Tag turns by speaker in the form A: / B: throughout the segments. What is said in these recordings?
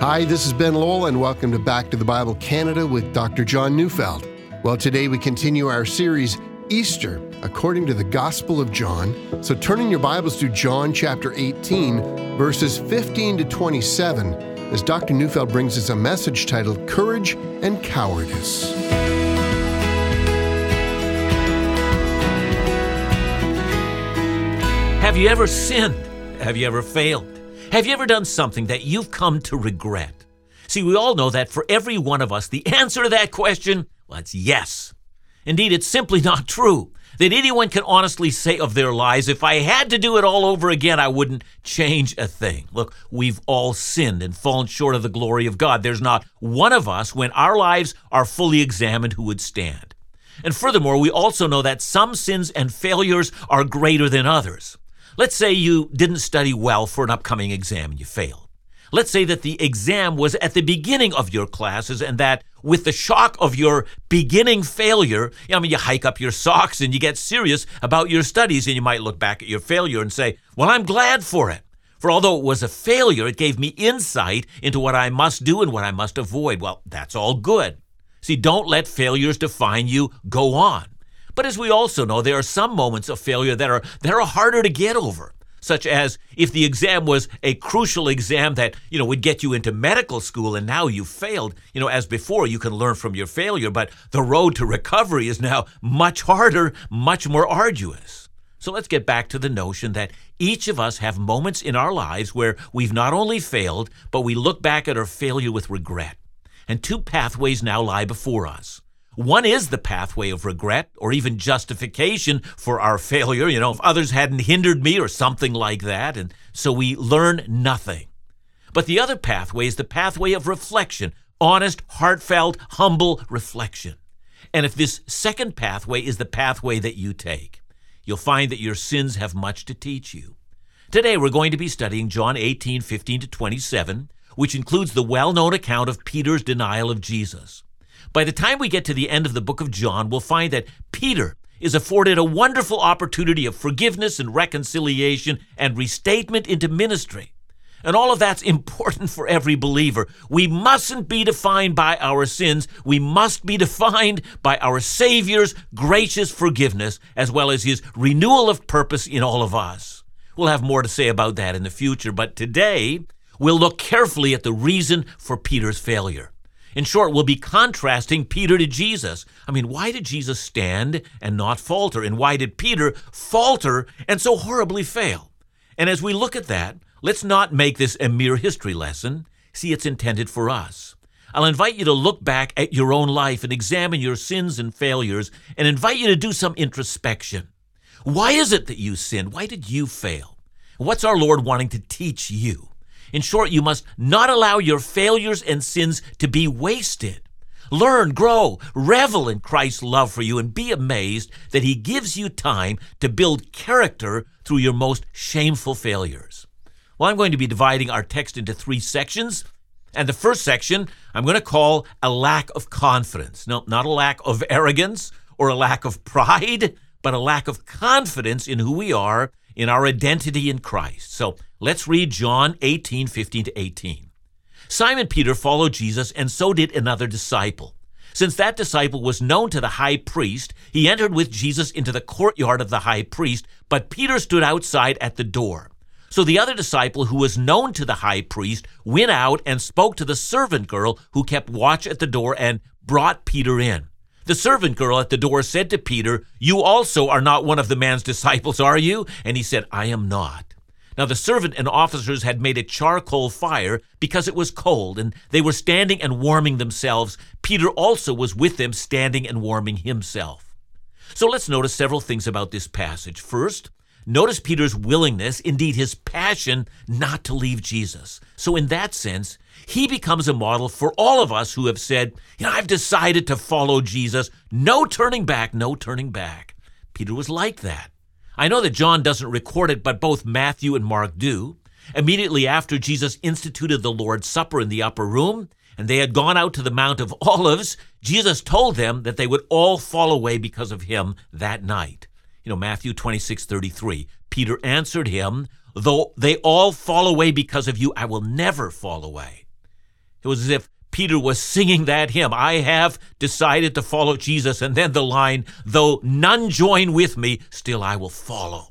A: Hi, this is Ben Lowell, and welcome to Back to the Bible Canada with Dr. John Neufeld. Well, today we continue our series, Easter, according to the Gospel of John. So, turning your Bibles to John chapter 18, verses 15 to 27, as Dr. Neufeld brings us a message titled Courage and Cowardice.
B: Have you ever sinned? Have you ever failed? Have you ever done something that you've come to regret? See, we all know that for every one of us, the answer to that question, well, it's yes. Indeed, it's simply not true that anyone can honestly say of their lives, if I had to do it all over again, I wouldn't change a thing. Look, we've all sinned and fallen short of the glory of God. There's not one of us, when our lives are fully examined, who would stand. And furthermore, we also know that some sins and failures are greater than others. Let's say you didn't study well for an upcoming exam and you failed. Let's say that the exam was at the beginning of your classes and that with the shock of your beginning failure, I mean, you hike up your socks and you get serious about your studies and you might look back at your failure and say, well, I'm glad for it. For although it was a failure, it gave me insight into what I must do and what I must avoid. Well, that's all good. See, don't let failures define you. Go on. But as we also know, there are some moments of failure that are that are harder to get over, such as if the exam was a crucial exam that, you know, would get you into medical school and now you failed. You know, as before, you can learn from your failure, but the road to recovery is now much harder, much more arduous. So let's get back to the notion that each of us have moments in our lives where we've not only failed, but we look back at our failure with regret. And two pathways now lie before us. One is the pathway of regret or even justification for our failure. You know, if others hadn't hindered me or something like that. And so we learn nothing. But the other pathway is the pathway of reflection, honest, heartfelt, humble reflection. And if this second pathway is the pathway that you take, you'll find that your sins have much to teach you. Today we're going to be studying John 18, 15 to 27, which includes the well known account of Peter's denial of Jesus. By the time we get to the end of the book of John, we'll find that Peter is afforded a wonderful opportunity of forgiveness and reconciliation and restatement into ministry. And all of that's important for every believer. We mustn't be defined by our sins. We must be defined by our Savior's gracious forgiveness as well as his renewal of purpose in all of us. We'll have more to say about that in the future, but today we'll look carefully at the reason for Peter's failure. In short, we'll be contrasting Peter to Jesus. I mean, why did Jesus stand and not falter? And why did Peter falter and so horribly fail? And as we look at that, let's not make this a mere history lesson. See, it's intended for us. I'll invite you to look back at your own life and examine your sins and failures and invite you to do some introspection. Why is it that you sinned? Why did you fail? What's our Lord wanting to teach you? In short, you must not allow your failures and sins to be wasted. Learn, grow, revel in Christ's love for you, and be amazed that He gives you time to build character through your most shameful failures. Well, I'm going to be dividing our text into three sections. And the first section I'm going to call a lack of confidence. No, not a lack of arrogance or a lack of pride, but a lack of confidence in who we are, in our identity in Christ. So Let's read John 18, 15 to 18. Simon Peter followed Jesus, and so did another disciple. Since that disciple was known to the high priest, he entered with Jesus into the courtyard of the high priest, but Peter stood outside at the door. So the other disciple, who was known to the high priest, went out and spoke to the servant girl who kept watch at the door and brought Peter in. The servant girl at the door said to Peter, You also are not one of the man's disciples, are you? And he said, I am not. Now the servant and officers had made a charcoal fire because it was cold, and they were standing and warming themselves. Peter also was with them, standing and warming himself. So let's notice several things about this passage. First, notice Peter's willingness, indeed his passion, not to leave Jesus. So, in that sense, he becomes a model for all of us who have said, You know, I've decided to follow Jesus. No turning back, no turning back. Peter was like that. I know that John doesn't record it, but both Matthew and Mark do. Immediately after Jesus instituted the Lord's Supper in the upper room, and they had gone out to the Mount of Olives, Jesus told them that they would all fall away because of him that night. You know, Matthew 26, 33. Peter answered him, Though they all fall away because of you, I will never fall away. It was as if Peter was singing that hymn. I have decided to follow Jesus. And then the line, though none join with me, still I will follow.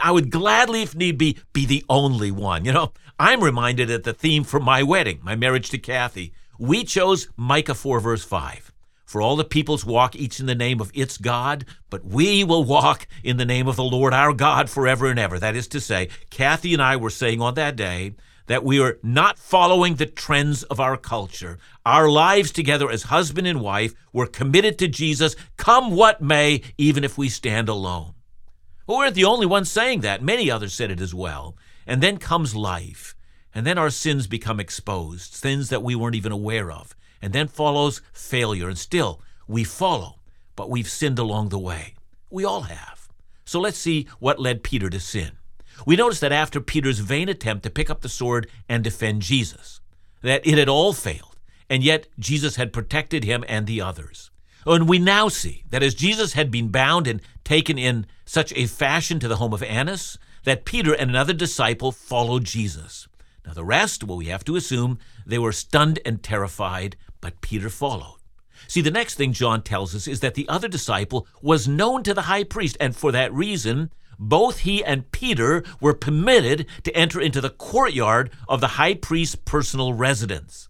B: I would gladly, if need be, be the only one. You know, I'm reminded at the theme for my wedding, my marriage to Kathy. We chose Micah 4, verse 5. For all the peoples walk each in the name of its God, but we will walk in the name of the Lord our God forever and ever. That is to say, Kathy and I were saying on that day that we are not following the trends of our culture. Our lives together as husband and wife were committed to Jesus, come what may, even if we stand alone. We weren't the only ones saying that. Many others said it as well. And then comes life. And then our sins become exposed, sins that we weren't even aware of. And then follows failure. And still, we follow, but we've sinned along the way. We all have. So let's see what led Peter to sin. We notice that after Peter's vain attempt to pick up the sword and defend Jesus, that it had all failed, and yet Jesus had protected him and the others. And we now see that as Jesus had been bound and taken in such a fashion to the home of Annas, that Peter and another disciple followed Jesus. Now, the rest, well, we have to assume they were stunned and terrified, but Peter followed. See, the next thing John tells us is that the other disciple was known to the high priest, and for that reason, both he and Peter were permitted to enter into the courtyard of the high priest's personal residence.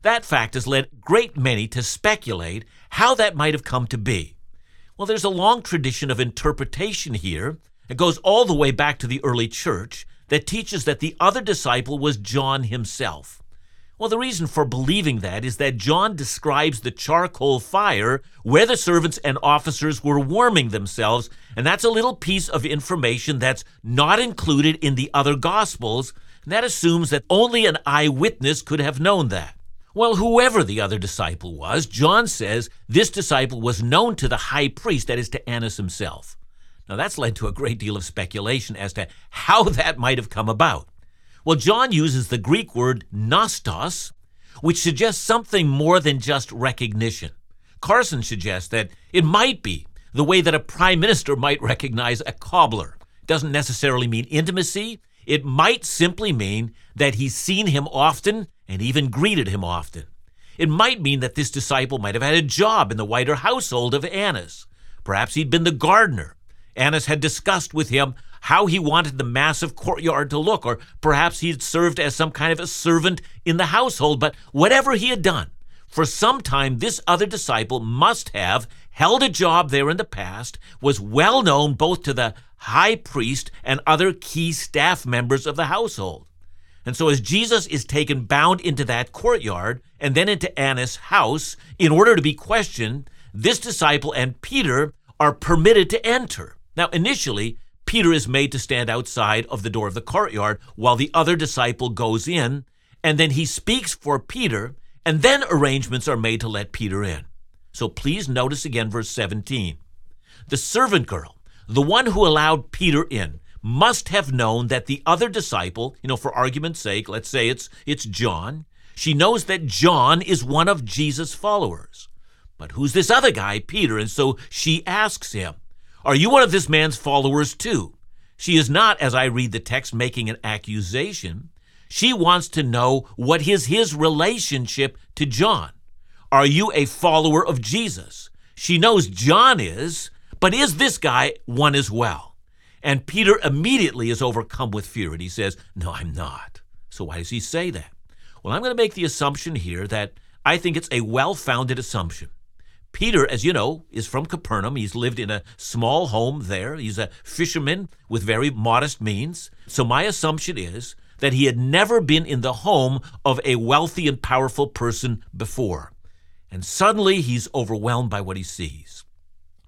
B: That fact has led great many to speculate how that might have come to be. Well, there's a long tradition of interpretation here. It goes all the way back to the early church that teaches that the other disciple was John himself. Well, the reason for believing that is that John describes the charcoal fire where the servants and officers were warming themselves, and that's a little piece of information that's not included in the other Gospels, and that assumes that only an eyewitness could have known that. Well, whoever the other disciple was, John says this disciple was known to the high priest, that is, to Annas himself. Now, that's led to a great deal of speculation as to how that might have come about. Well, John uses the Greek word gnostos, which suggests something more than just recognition. Carson suggests that it might be the way that a prime minister might recognize a cobbler. It doesn't necessarily mean intimacy. It might simply mean that he's seen him often and even greeted him often. It might mean that this disciple might have had a job in the wider household of Annas. Perhaps he'd been the gardener. Annas had discussed with him how he wanted the massive courtyard to look, or perhaps he'd served as some kind of a servant in the household. But whatever he had done, for some time this other disciple must have held a job there in the past, was well known both to the high priest and other key staff members of the household. And so, as Jesus is taken bound into that courtyard and then into Annas' house in order to be questioned, this disciple and Peter are permitted to enter. Now, initially, Peter is made to stand outside of the door of the courtyard while the other disciple goes in, and then he speaks for Peter, and then arrangements are made to let Peter in. So please notice again verse 17. The servant girl, the one who allowed Peter in, must have known that the other disciple, you know, for argument's sake, let's say it's it's John, she knows that John is one of Jesus' followers. But who's this other guy, Peter? And so she asks him, Are you one of this man's followers too? She is not, as I read the text, making an accusation. She wants to know what is his relationship to John. Are you a follower of Jesus? She knows John is, but is this guy one as well? And Peter immediately is overcome with fear and he says, No, I'm not. So why does he say that? Well, I'm going to make the assumption here that I think it's a well founded assumption. Peter, as you know, is from Capernaum. He's lived in a small home there. He's a fisherman with very modest means. So my assumption is that he had never been in the home of a wealthy and powerful person before. And suddenly he's overwhelmed by what he sees.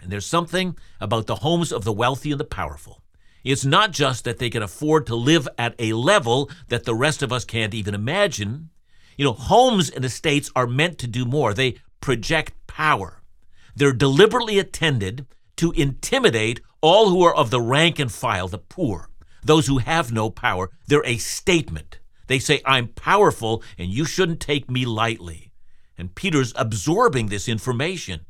B: And there's something about the homes of the wealthy and the powerful it's not just that they can afford to live at a level that the rest of us can't even imagine. You know, homes and estates are meant to do more. They project power. They're deliberately attended to intimidate all who are of the rank and file, the poor, those who have no power. They're a statement. They say, I'm powerful and you shouldn't take me lightly. And Peter's absorbing this information.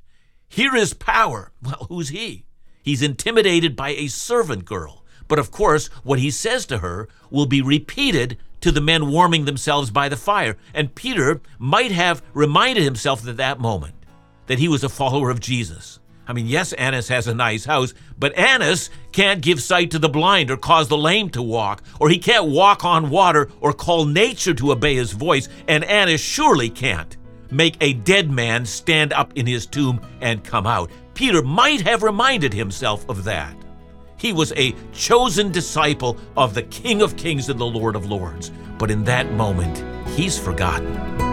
B: Here is power. Well, who's he? He's intimidated by a servant girl. But of course, what he says to her will be repeated to the men warming themselves by the fire. And Peter might have reminded himself at that moment that he was a follower of Jesus. I mean, yes, Annas has a nice house, but Annas can't give sight to the blind or cause the lame to walk, or he can't walk on water or call nature to obey his voice, and Annas surely can't make a dead man stand up in his tomb and come out. Peter might have reminded himself of that. He was a chosen disciple of the King of Kings and the Lord of Lords, but in that moment, he's forgotten.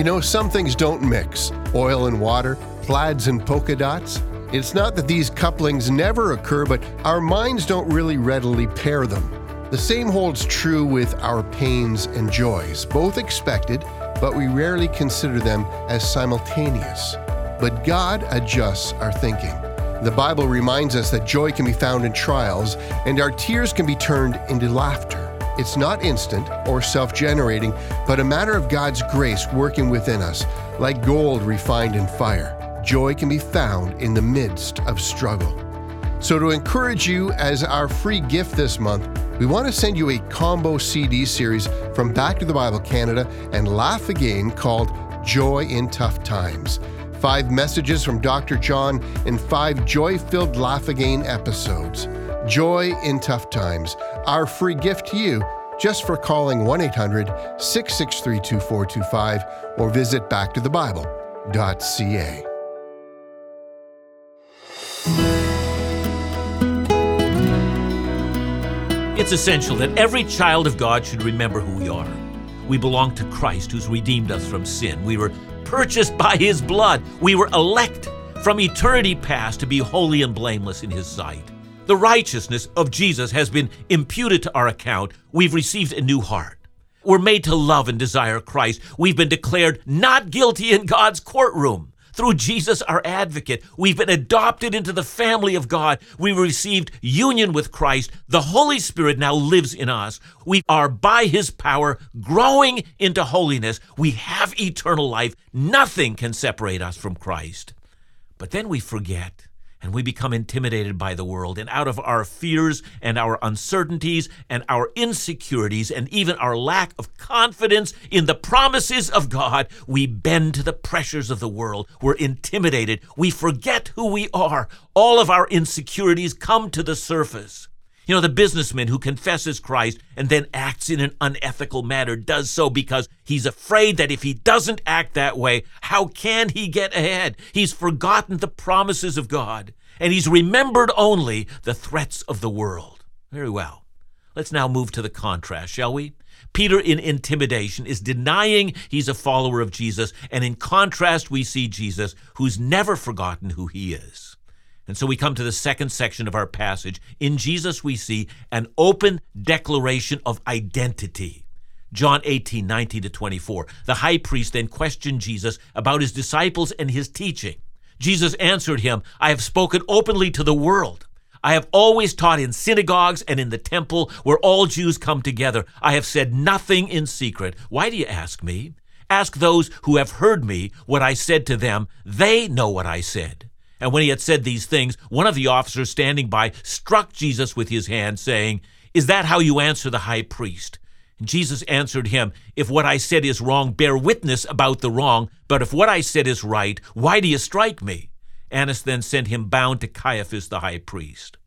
A: You know, some things don't mix oil and water, plaids and polka dots. It's not that these couplings never occur, but our minds don't really readily pair them. The same holds true with our pains and joys, both expected, but we rarely consider them as simultaneous. But God adjusts our thinking. The Bible reminds us that joy can be found in trials, and our tears can be turned into laughter. It's not instant or self generating, but a matter of God's grace working within us, like gold refined in fire. Joy can be found in the midst of struggle. So, to encourage you as our free gift this month, we want to send you a combo CD series from Back to the Bible Canada and Laugh Again called Joy in Tough Times. Five messages from Dr. John in five joy filled Laugh Again episodes. Joy in Tough Times, our free gift to you just for calling 1 800 663 2425 or visit backtothebible.ca.
B: It's essential that every child of God should remember who we are. We belong to Christ who's redeemed us from sin. We were purchased by his blood. We were elect from eternity past to be holy and blameless in his sight. The righteousness of Jesus has been imputed to our account. We've received a new heart. We're made to love and desire Christ. We've been declared not guilty in God's courtroom. Through Jesus, our advocate, we've been adopted into the family of God. We received union with Christ. The Holy Spirit now lives in us. We are, by His power, growing into holiness. We have eternal life. Nothing can separate us from Christ. But then we forget and we become intimidated by the world. And out of our fears and our uncertainties and our insecurities and even our lack of confidence in the promises of God, we bend to the pressures of the world. We're intimidated. We forget who we are. All of our insecurities come to the surface. You know, the businessman who confesses Christ and then acts in an unethical manner does so because he's afraid that if he doesn't act that way, how can he get ahead? He's forgotten the promises of God and he's remembered only the threats of the world. Very well. Let's now move to the contrast, shall we? Peter, in intimidation, is denying he's a follower of Jesus, and in contrast, we see Jesus, who's never forgotten who he is. And so we come to the second section of our passage. In Jesus, we see an open declaration of identity. John 18, 19 to 24. The high priest then questioned Jesus about his disciples and his teaching. Jesus answered him, I have spoken openly to the world. I have always taught in synagogues and in the temple where all Jews come together. I have said nothing in secret. Why do you ask me? Ask those who have heard me what I said to them. They know what I said. And when he had said these things, one of the officers standing by struck Jesus with his hand, saying, Is that how you answer the high priest? And Jesus answered him, If what I said is wrong, bear witness about the wrong. But if what I said is right, why do you strike me? Annas then sent him bound to Caiaphas the high priest.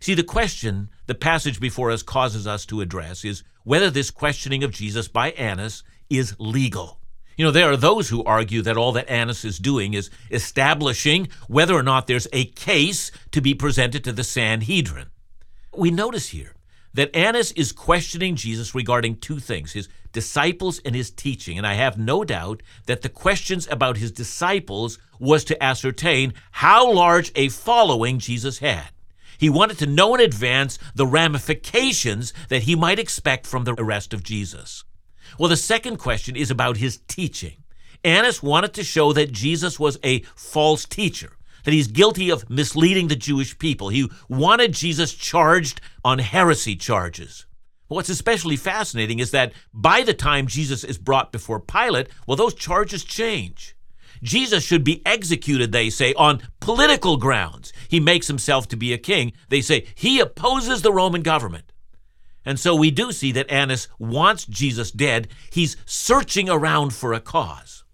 B: See, the question the passage before us causes us to address is whether this questioning of Jesus by Annas is legal. You know, there are those who argue that all that Annas is doing is establishing whether or not there's a case to be presented to the Sanhedrin. We notice here that Annas is questioning Jesus regarding two things his disciples and his teaching. And I have no doubt that the questions about his disciples was to ascertain how large a following Jesus had. He wanted to know in advance the ramifications that he might expect from the arrest of Jesus. Well, the second question is about his teaching. Annas wanted to show that Jesus was a false teacher, that he's guilty of misleading the Jewish people. He wanted Jesus charged on heresy charges. what's especially fascinating is that by the time Jesus is brought before Pilate, well, those charges change. Jesus should be executed, they say, on political grounds. He makes himself to be a king. They say he opposes the Roman government. And so we do see that Annas wants Jesus dead. He's searching around for a cause.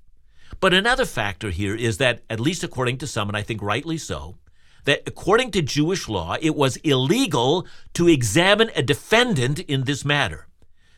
B: But another factor here is that, at least according to some, and I think rightly so, that according to Jewish law, it was illegal to examine a defendant in this matter.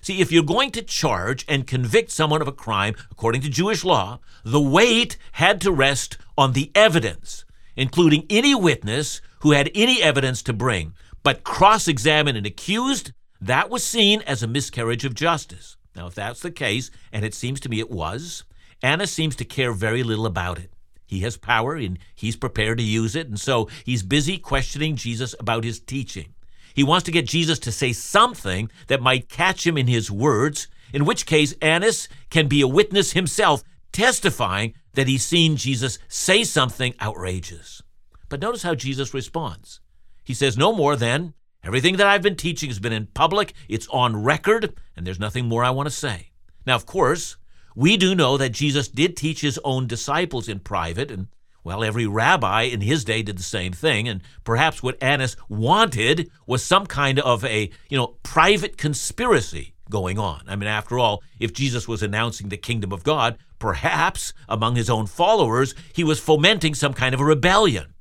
B: See, if you're going to charge and convict someone of a crime, according to Jewish law, the weight had to rest on the evidence, including any witness who had any evidence to bring. But cross examine an accused, that was seen as a miscarriage of justice. Now, if that's the case, and it seems to me it was, Annas seems to care very little about it. He has power and he's prepared to use it, and so he's busy questioning Jesus about his teaching. He wants to get Jesus to say something that might catch him in his words, in which case Annas can be a witness himself, testifying that he's seen Jesus say something outrageous. But notice how Jesus responds. He says, No more than, everything that I've been teaching has been in public, it's on record, and there's nothing more I want to say. Now, of course, we do know that Jesus did teach his own disciples in private, and well, every rabbi in his day did the same thing, and perhaps what Annas wanted was some kind of a, you know, private conspiracy going on. I mean, after all, if Jesus was announcing the kingdom of God, perhaps among his own followers, he was fomenting some kind of a rebellion.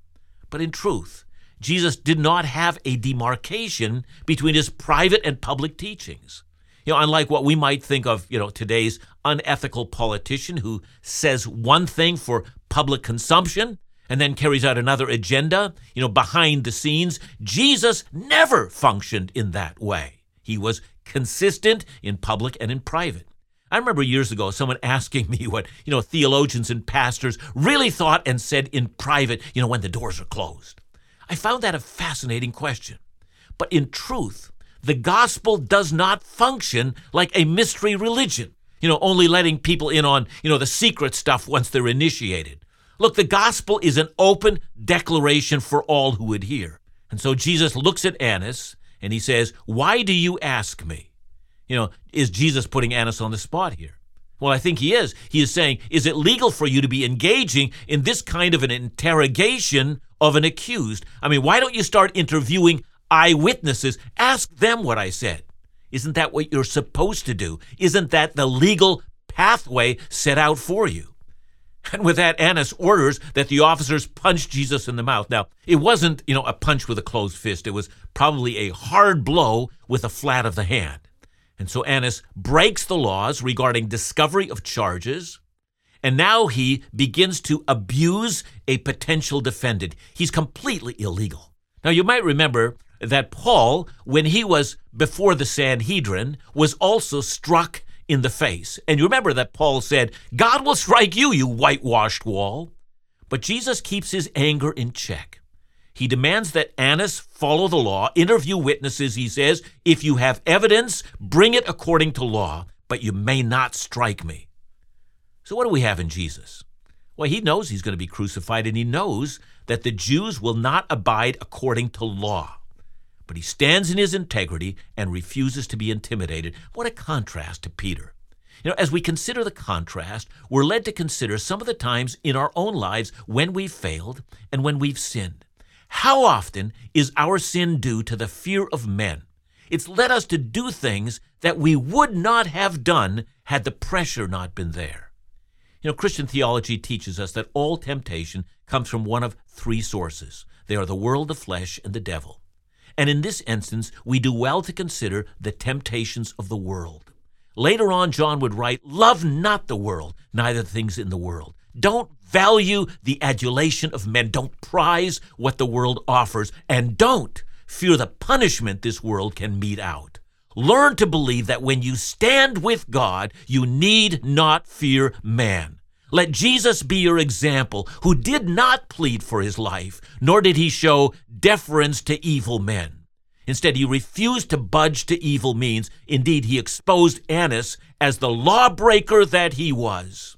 B: But in truth, Jesus did not have a demarcation between his private and public teachings. You know, unlike what we might think of, you know, today's unethical politician who says one thing for public consumption and then carries out another agenda, you know, behind the scenes, Jesus never functioned in that way. He was consistent in public and in private. I remember years ago someone asking me what, you know, theologians and pastors really thought and said in private, you know, when the doors are closed. I found that a fascinating question. But in truth, the gospel does not function like a mystery religion, you know, only letting people in on, you know, the secret stuff once they're initiated. Look, the gospel is an open declaration for all who would hear. And so Jesus looks at Annas and he says, Why do you ask me? You know, is Jesus putting Annas on the spot here? Well, I think he is. He is saying, Is it legal for you to be engaging in this kind of an interrogation of an accused? I mean, why don't you start interviewing eyewitnesses. Ask them what I said. Isn't that what you're supposed to do? Isn't that the legal pathway set out for you? And with that, Annas orders that the officers punch Jesus in the mouth. Now, it wasn't, you know, a punch with a closed fist. It was probably a hard blow with the flat of the hand. And so Annas breaks the laws regarding discovery of charges, and now he begins to abuse a potential defendant. He's completely illegal. Now, you might remember that Paul, when he was before the Sanhedrin, was also struck in the face. And you remember that Paul said, God will strike you, you whitewashed wall. But Jesus keeps his anger in check. He demands that Annas follow the law, interview witnesses. He says, If you have evidence, bring it according to law, but you may not strike me. So, what do we have in Jesus? Well, he knows he's going to be crucified, and he knows that the Jews will not abide according to law but he stands in his integrity and refuses to be intimidated. What a contrast to Peter. You know, as we consider the contrast, we're led to consider some of the times in our own lives when we've failed and when we've sinned. How often is our sin due to the fear of men? It's led us to do things that we would not have done had the pressure not been there. You know, Christian theology teaches us that all temptation comes from one of three sources. They are the world, the flesh, and the devil. And in this instance, we do well to consider the temptations of the world. Later on, John would write, Love not the world, neither things in the world. Don't value the adulation of men. Don't prize what the world offers. And don't fear the punishment this world can mete out. Learn to believe that when you stand with God, you need not fear man. Let Jesus be your example, who did not plead for his life, nor did he show deference to evil men. Instead, he refused to budge to evil means. Indeed, he exposed Annas as the lawbreaker that he was.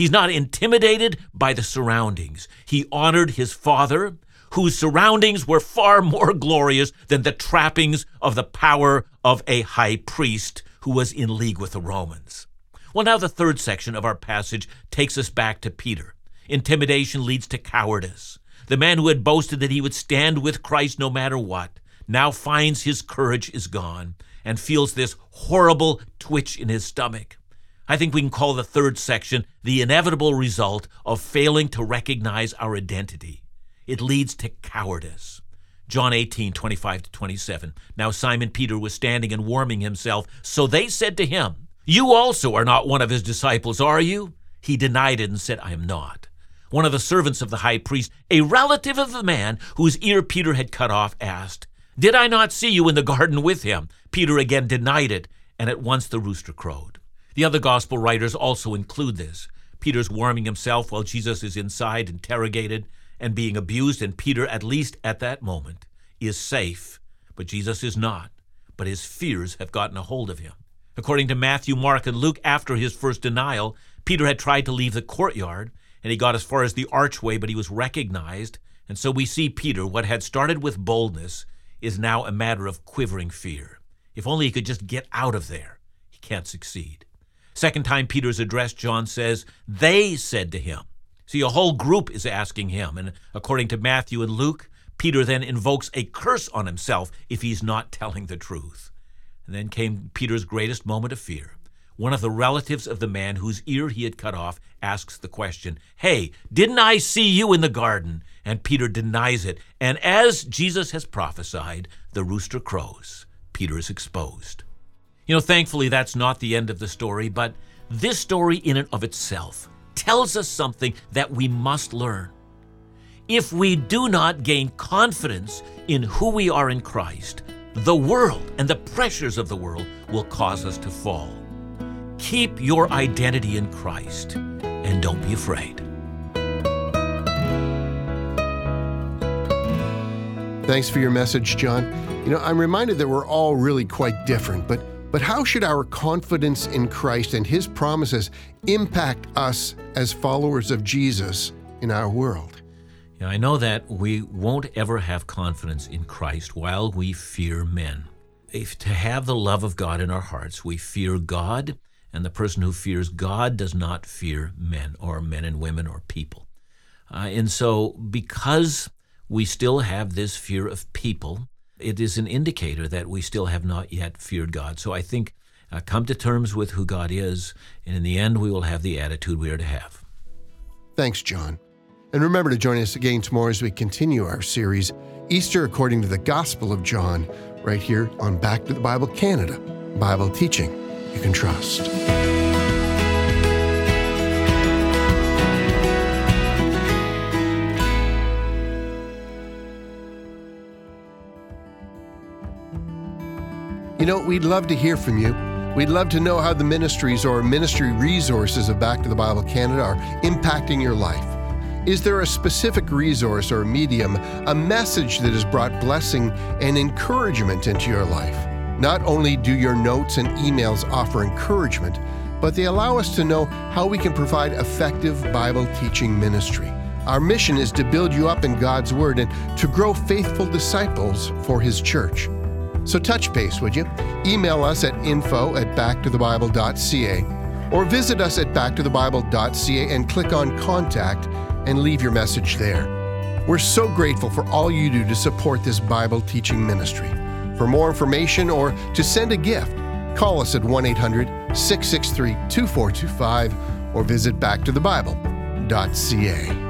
B: He's not intimidated by the surroundings. He honored his father, whose surroundings were far more glorious than the trappings of the power of a high priest who was in league with the Romans. Well, now the third section of our passage takes us back to Peter. Intimidation leads to cowardice. The man who had boasted that he would stand with Christ no matter what now finds his courage is gone and feels this horrible twitch in his stomach. I think we can call the third section the inevitable result of failing to recognize our identity. It leads to cowardice. John 18, 25 to 27. Now Simon Peter was standing and warming himself. So they said to him, You also are not one of his disciples, are you? He denied it and said, I am not. One of the servants of the high priest, a relative of the man whose ear Peter had cut off, asked, Did I not see you in the garden with him? Peter again denied it, and at once the rooster crowed. The other gospel writers also include this. Peter's warming himself while Jesus is inside, interrogated and being abused, and Peter, at least at that moment, is safe, but Jesus is not. But his fears have gotten a hold of him. According to Matthew, Mark, and Luke, after his first denial, Peter had tried to leave the courtyard, and he got as far as the archway, but he was recognized. And so we see Peter, what had started with boldness, is now a matter of quivering fear. If only he could just get out of there. He can't succeed. Second time Peter's addressed, John says, they said to him. See, a whole group is asking him. And according to Matthew and Luke, Peter then invokes a curse on himself if he's not telling the truth. And then came Peter's greatest moment of fear. One of the relatives of the man whose ear he had cut off asks the question, Hey, didn't I see you in the garden? And Peter denies it. And as Jesus has prophesied, the rooster crows. Peter is exposed. You know, thankfully, that's not the end of the story, but this story in and of itself tells us something that we must learn. If we do not gain confidence in who we are in Christ, the world and the pressures of the world will cause us to fall. Keep your identity in Christ and don't be afraid.
A: Thanks for your message, John. You know, I'm reminded that we're all really quite different, but but how should our confidence in Christ and his promises impact us as followers of Jesus in our world?
B: Yeah, I know that we won't ever have confidence in Christ while we fear men. If to have the love of God in our hearts, we fear God, and the person who fears God does not fear men or men and women or people. Uh, and so, because we still have this fear of people, it is an indicator that we still have not yet feared God. So I think uh, come to terms with who God is, and in the end, we will have the attitude we are to have.
A: Thanks, John. And remember to join us again tomorrow as we continue our series, Easter according to the Gospel of John, right here on Back to the Bible Canada, Bible teaching you can trust. You know, we'd love to hear from you. We'd love to know how the ministries or ministry resources of Back to the Bible Canada are impacting your life. Is there a specific resource or medium, a message that has brought blessing and encouragement into your life? Not only do your notes and emails offer encouragement, but they allow us to know how we can provide effective Bible teaching ministry. Our mission is to build you up in God's Word and to grow faithful disciples for His church. So touch base, would you? Email us at info at backtothebible.ca or visit us at backtothebible.ca and click on Contact and leave your message there. We're so grateful for all you do to support this Bible teaching ministry. For more information or to send a gift, call us at 1 800 663 2425 or visit backtothebible.ca.